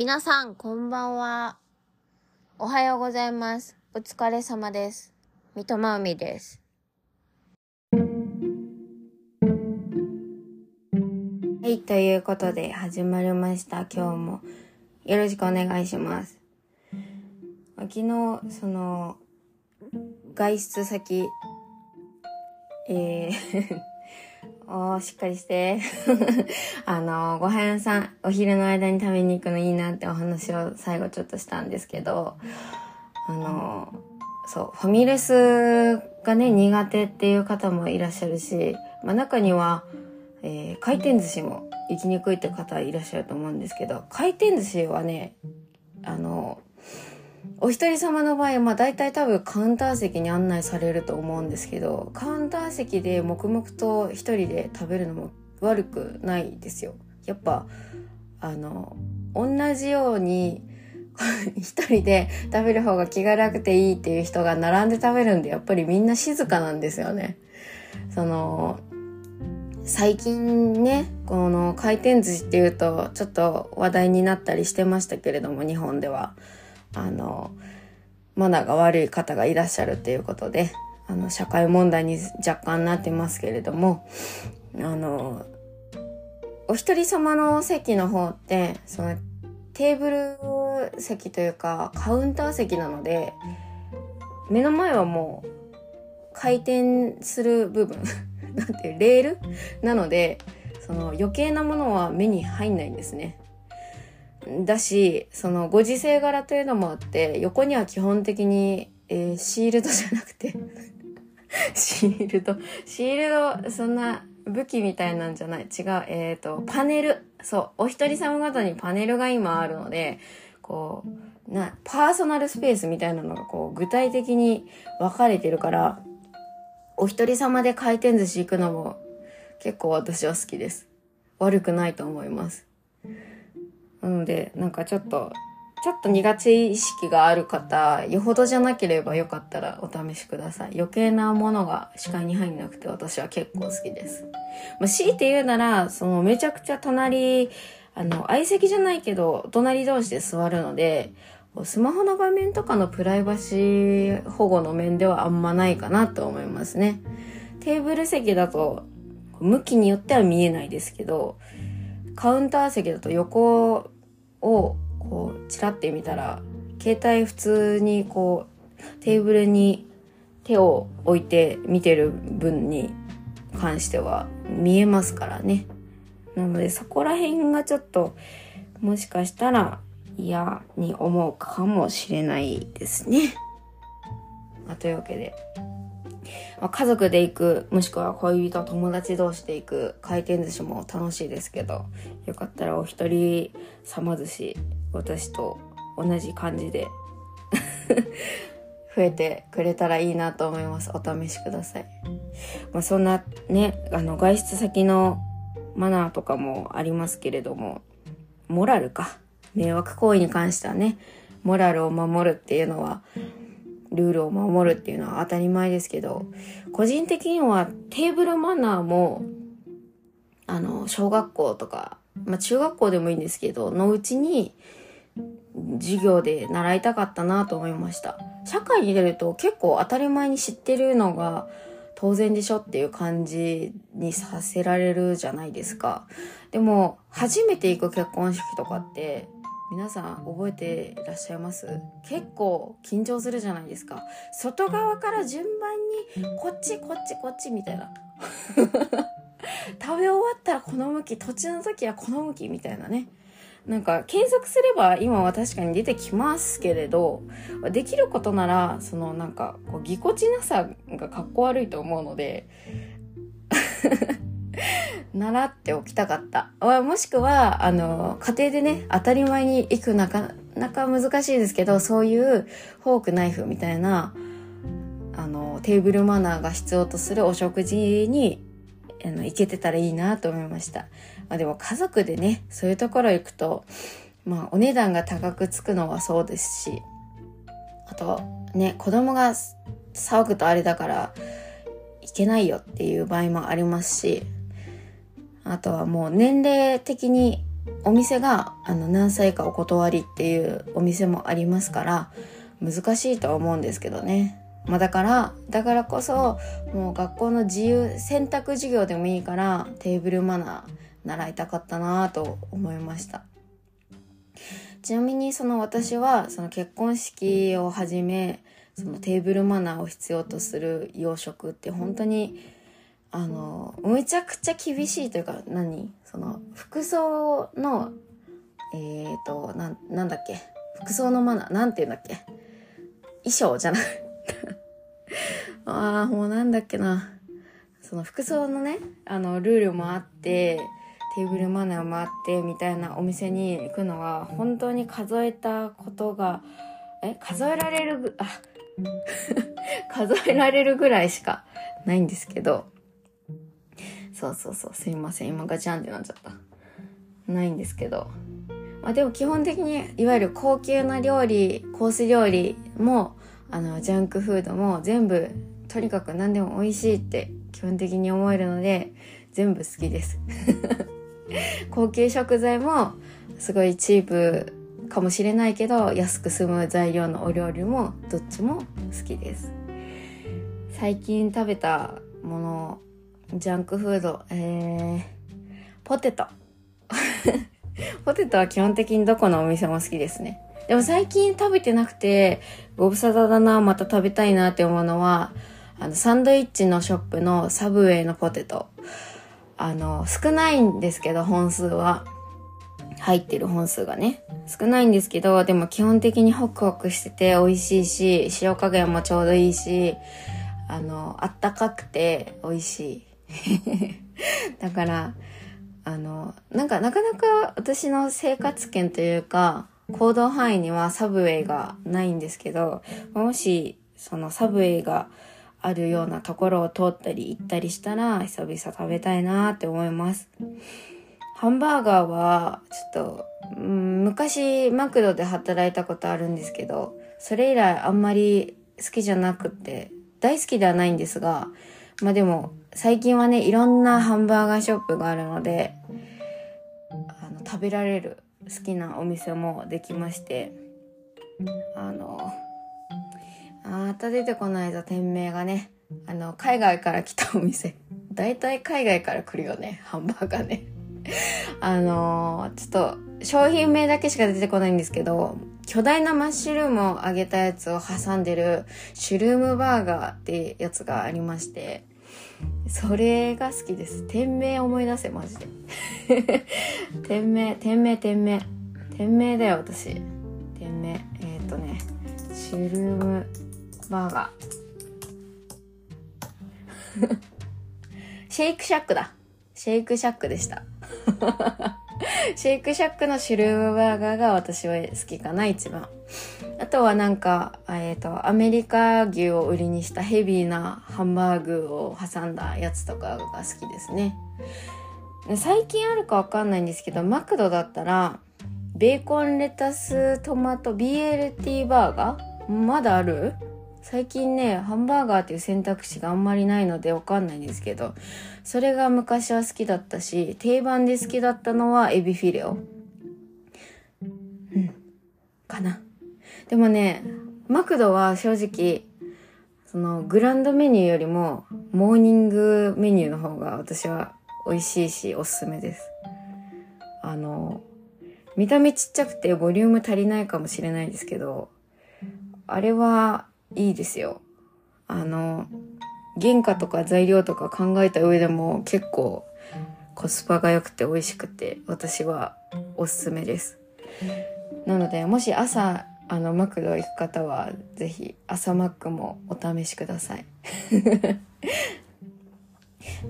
皆さん、こんばんは。おはようございます。お疲れ様です。三笘海です。はい、ということで始まりました。今日もよろしくお願いします。昨日、その、外出先、えーおー、しっかりして。あの、ご飯屋さん、お昼の間に食べに行くのいいなってお話を最後ちょっとしたんですけど、あの、そう、ファミレスがね、苦手っていう方もいらっしゃるし、まあ中には、えー回転寿司も行きにくいって方いらっしゃると思うんですけど、回転寿司はね、あの、お一人様の場合は、まあ大体多分カウンター席に案内されると思うんですけど、カウンター席で黙々と一人で食べるのも悪くないですよ。やっぱ、あの、同じように、一人で食べる方が気が楽でいいっていう人が並んで食べるんで、やっぱりみんな静かなんですよね。その、最近ね、この回転寿司っていうと、ちょっと話題になったりしてましたけれども、日本では。あの、マナーが悪い方がいらっしゃるっていうことで、あの、社会問題に若干なってますけれども、あの、お一人様の席の方って、その、テーブル席というか、カウンター席なので、目の前はもう、回転する部分、なんていう、レール？なので、その余計なものは目に入んないんですね。だし、そのご時世柄というのもあって、横には基本的に、えーシールドじゃなくて、シールド、シールド、そんな武器みたいなんじゃない。違う、えっ、と、パネル。そう、お一人様ごとにパネルが今あるので、こう、な、パーソナルスペースみたいなのがこう、具体的に分かれてるから、お一人様で回転寿司行くのも結構私は好きです。悪くないと思います。なので、なんかちょっと、ちょっと苦手意識がある方、よほどじゃなければよかったらお試しください。余計なものが視界に入んなくて私は結構好きです。まあ、強いて言うなら、そのめちゃくちゃ隣、あの、相席じゃないけど、隣同士で座るので、スマホの画面とかのプライバシー保護の面ではあんまないかなと思いますね。テーブル席だと、向きによっては見えないですけど、カウンター席だと横をこうチラって見たら携帯普通にこうテーブルに手を置いて見てる分に関しては見えますからね。なのでそこら辺がちょっともしかしたら嫌に思うかもしれないですね。まあ、というわけで、家族で行く、もしくは恋人、友達同士で行く回転寿司も楽しいですけど、よかったらお一人様寿司、私と同じ感じで 増えてくれたらいいなと思います。お試しください。まあ、そんなね、あの、外出先のマナーとかもありますけれども、モラルか。迷惑行為に関してはね、モラルを守るっていうのは、ルールを守るっていうのは当たり前ですけど、個人的にはテーブルマナーも、あの、小学校とか、まあ中学校でもいいんですけど、のうちに、授業で習いたかったなと思いました。社会に出ると結構当たり前に知ってるのが当然でしょっていう感じにさせられるじゃないですか。でも、初めて行く結婚式とかって、皆さん覚えていらっしゃいます？結構緊張するじゃないですか。外側から順番に、こっちこっちこっちみたいな。食べ終わったらこの向き、土地の時はこの向きみたいなね。なんか検索すれば今は確かに出てきますけれど、できることなら、そのなんかこうぎこちなさがかっこ悪いと思うので、習っておきたかった。もしくは、あの、家庭でね、当たり前に行くなかなか難しいですけど、そういうフォークナイフみたいな、あの、テーブルマナーが必要とするお食事に、あの、行けてたらいいなと思いました。まあでも家族でね、そういうところ行くと、まあお値段が高くつくのはそうですし、あとね、子供が騒ぐとあれだから、いけないよっていう場合もありますし、あとはもう年齢的にお店があの何歳かお断りっていうお店もありますから難しいとは思うんですけどね。まあ、だからだからこそもう学校の自由選択授業でもいいからテーブルマナー習いたかったなと思いましたちなみにその私はその結婚式をはじめそのテーブルマナーを必要とする洋食って本当にあのめちゃくちゃ厳しいというか何？その服装のえっ、ー、とななんだっけ？服装のマナーなんて言うんだっけ？衣装じゃない。ああ、もうなんだっけな。その服装のね、あの、ルールもあって、テーブルマナーもあってみたいなお店に行くのは本当に数えたことがえ？数えられるぐあ 数えられるぐらいしかないんですけど。そうそうそう。すいません。今ガチャンってなっちゃった。ないんですけど。まあでも基本的にいわゆる高級な料理コース料理もあのジャンクフードも全部とにかく何でも美味しいって基本的に思えるので全部好きです。高級食材もすごいチープかもしれないけど安く済む材料のお料理もどっちも好きです。最近食べたものジャンクフードえー、ポテト ポテトは基本的にどこのお店も好きですねでも最近食べてなくて、ご無沙汰だな、また食べたいなって思うのは、あの、サンドイッチのショップのサブウェイのポテト。あの、少ないんですけど、本数は。入ってる本数がね。少ないんですけど、でも基本的にホクホクしてて美味しいし、塩加減もちょうどいいし、あの、あったかくて美味しい。だから、あの、なんかなかなか私の生活圏というか、行動範囲にはサブウェイがないんですけど、もしそのサブウェイがあるようなところを通ったり行ったりしたら久々食べたいなって思います。ハンバーガーはちょっと、うん、昔マクドで働いたことあるんですけど、それ以来あんまり好きじゃなくて、大好きではないんですが、まあでも最近はね、いろんなハンバーガーショップがあるので、あの食べられる好きなお店もできましてあのまた出てこないぞ店名がねあの海外から来たお店。大体海外から来るよねハンバーガーね。あのちょっと商品名だけしか出てこないんですけど巨大なマッシュルームを揚げたやつを挟んでるシュルームバーガーってやつがありましてそれが好きです。店名思い出せ、マジで。店名、店名、店名。店名だよ、私。店名。えっ、ー、とね、シュルームバーガー。シェイクシャックだ。シェイクシャックでした。シェイクシャックのシュルーバーガーが私は好きかな、一番。あとはなんか、えっ、ー、と、アメリカ牛を売りにしたヘビーなハンバーグを挟んだやつとかが好きですね。最近あるかわかんないんですけど、マクドだったら、ベーコンレタストマト BLT バーガー？まだある？最近ね、ハンバーガーっていう選択肢があんまりないのでわかんないんですけど、それが昔は好きだったし、定番で好きだったのはエビフィレオ。うん。かな。でもね、マクドは正直、そのグランドメニューよりもモーニングメニューの方が私は美味しいしおすすめです。あの、見た目ちっちゃくてボリューム足りないかもしれないですけど、あれはいいですよ。あの、原価とか材料とか考えた上でも結構コスパが良くて美味しくて私はおすすめです。なのでもし朝あのマクド行く方はぜひ朝マックもお試しください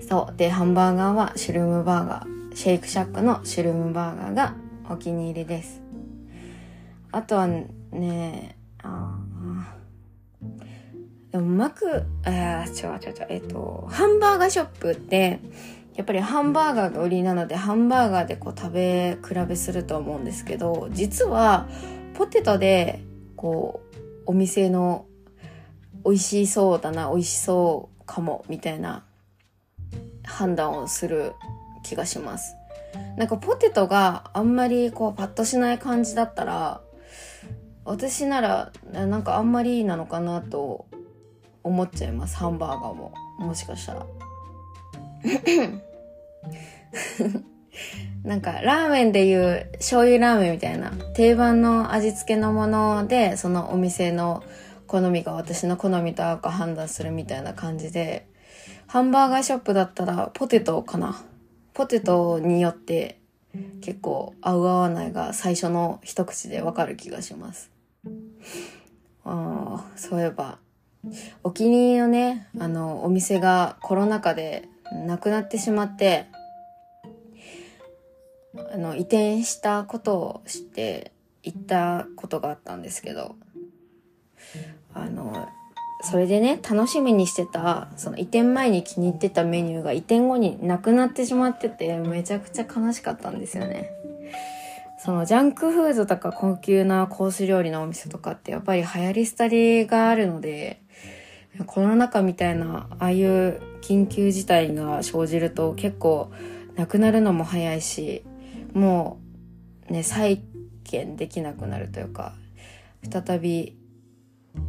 そうでハンバーガーはシュルームバーガーシェイクシャックのシュルームバーガーがお気に入りですあとはねあでもマクあ違う違う違うえっとハンバーガーショップってやっぱりハンバーガーが売りなのでハンバーガーでこう食べ比べすると思うんですけど実はポテトでこうお店の美味しそうだな美味しそうかもみたいな判断をする気がします。なんかポテトがあんまりこうパッとしない感じだったら私ならなんかあんまりなのかなと思っちゃいますハンバーガーも。もしかしたら。なんかラーメンでいう醤油ラーメンみたいな定番の味付けのものでそのお店の好みが私の好みと合うか判断するみたいな感じでハンバーガーショップだったらポテトかな。ポテトによって結構合う合わないが最初の一口でわかる気がしますああそういえばお気に入りのねあのお店がコロナ禍でなくなってしまってあの移転したことを知って行ったことがあったんですけどあのそれでね楽しみにしてたその移転前に気に入ってたメニューが移転後になくなってしまっててめちゃくちゃ悲しかったんですよね。そのジャンクフードとか高級なコース料理のお店とかってやっぱり流行り廃りがあるのでコロナ禍みたいなああいう緊急事態が生じると結構なくなるのも早いしもうね再建できなくなるというか再び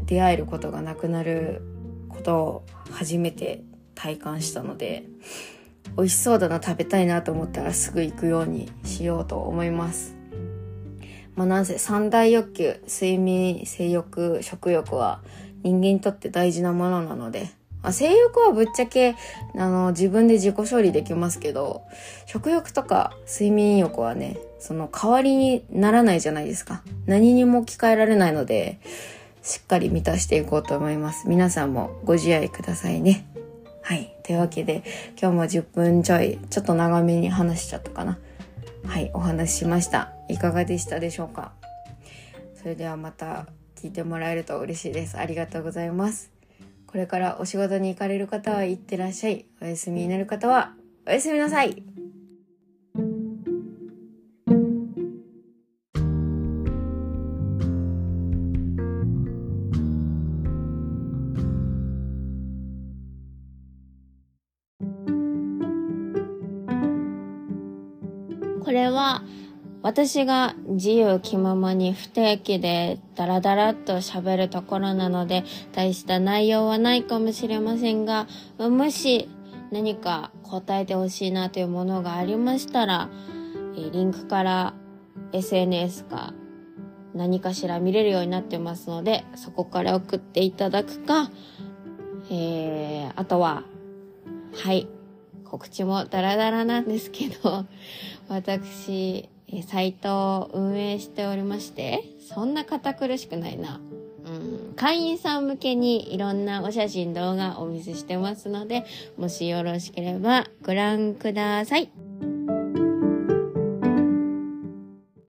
出会えることがなくなることを初めて体感したので美味しそうだな食べたいなと思ったらすぐ行くようにしようと思います。まあなんせ三大欲求睡眠性欲食欲は人間にとって大事なものなのでまあ、性欲はぶっちゃけ、あの、自分で自己処理できますけど、食欲とか睡眠欲はね、その代わりにならないじゃないですか。何にも置き換えられないので、しっかり満たしていこうと思います。皆さんもご自愛くださいね。はい。というわけで、今日も10分ちょい、ちょっと長めに話しちゃったかな。はい、お話ししました。いかがでしたでしょうか？それではまた聞いてもらえると嬉しいです。ありがとうございます。これからお仕事に行かれる方は行ってらっしゃい。お休みになる方はおやすみなさい。これは私が自由気ままに不定期でダラダラっと喋るところなので大した内容はないかもしれませんがもし何か答えてほしいなというものがありましたらリンクから SNS か何かしら見れるようになってますのでそこから送っていただくか、えー、あとははい告知もダラダラなんですけど 私えサイトを運営しておりまして、そんな堅苦しくないな。うん、会員さん向けにいろんなお写真動画をお見せしてますので、もしよろしければご覧ください。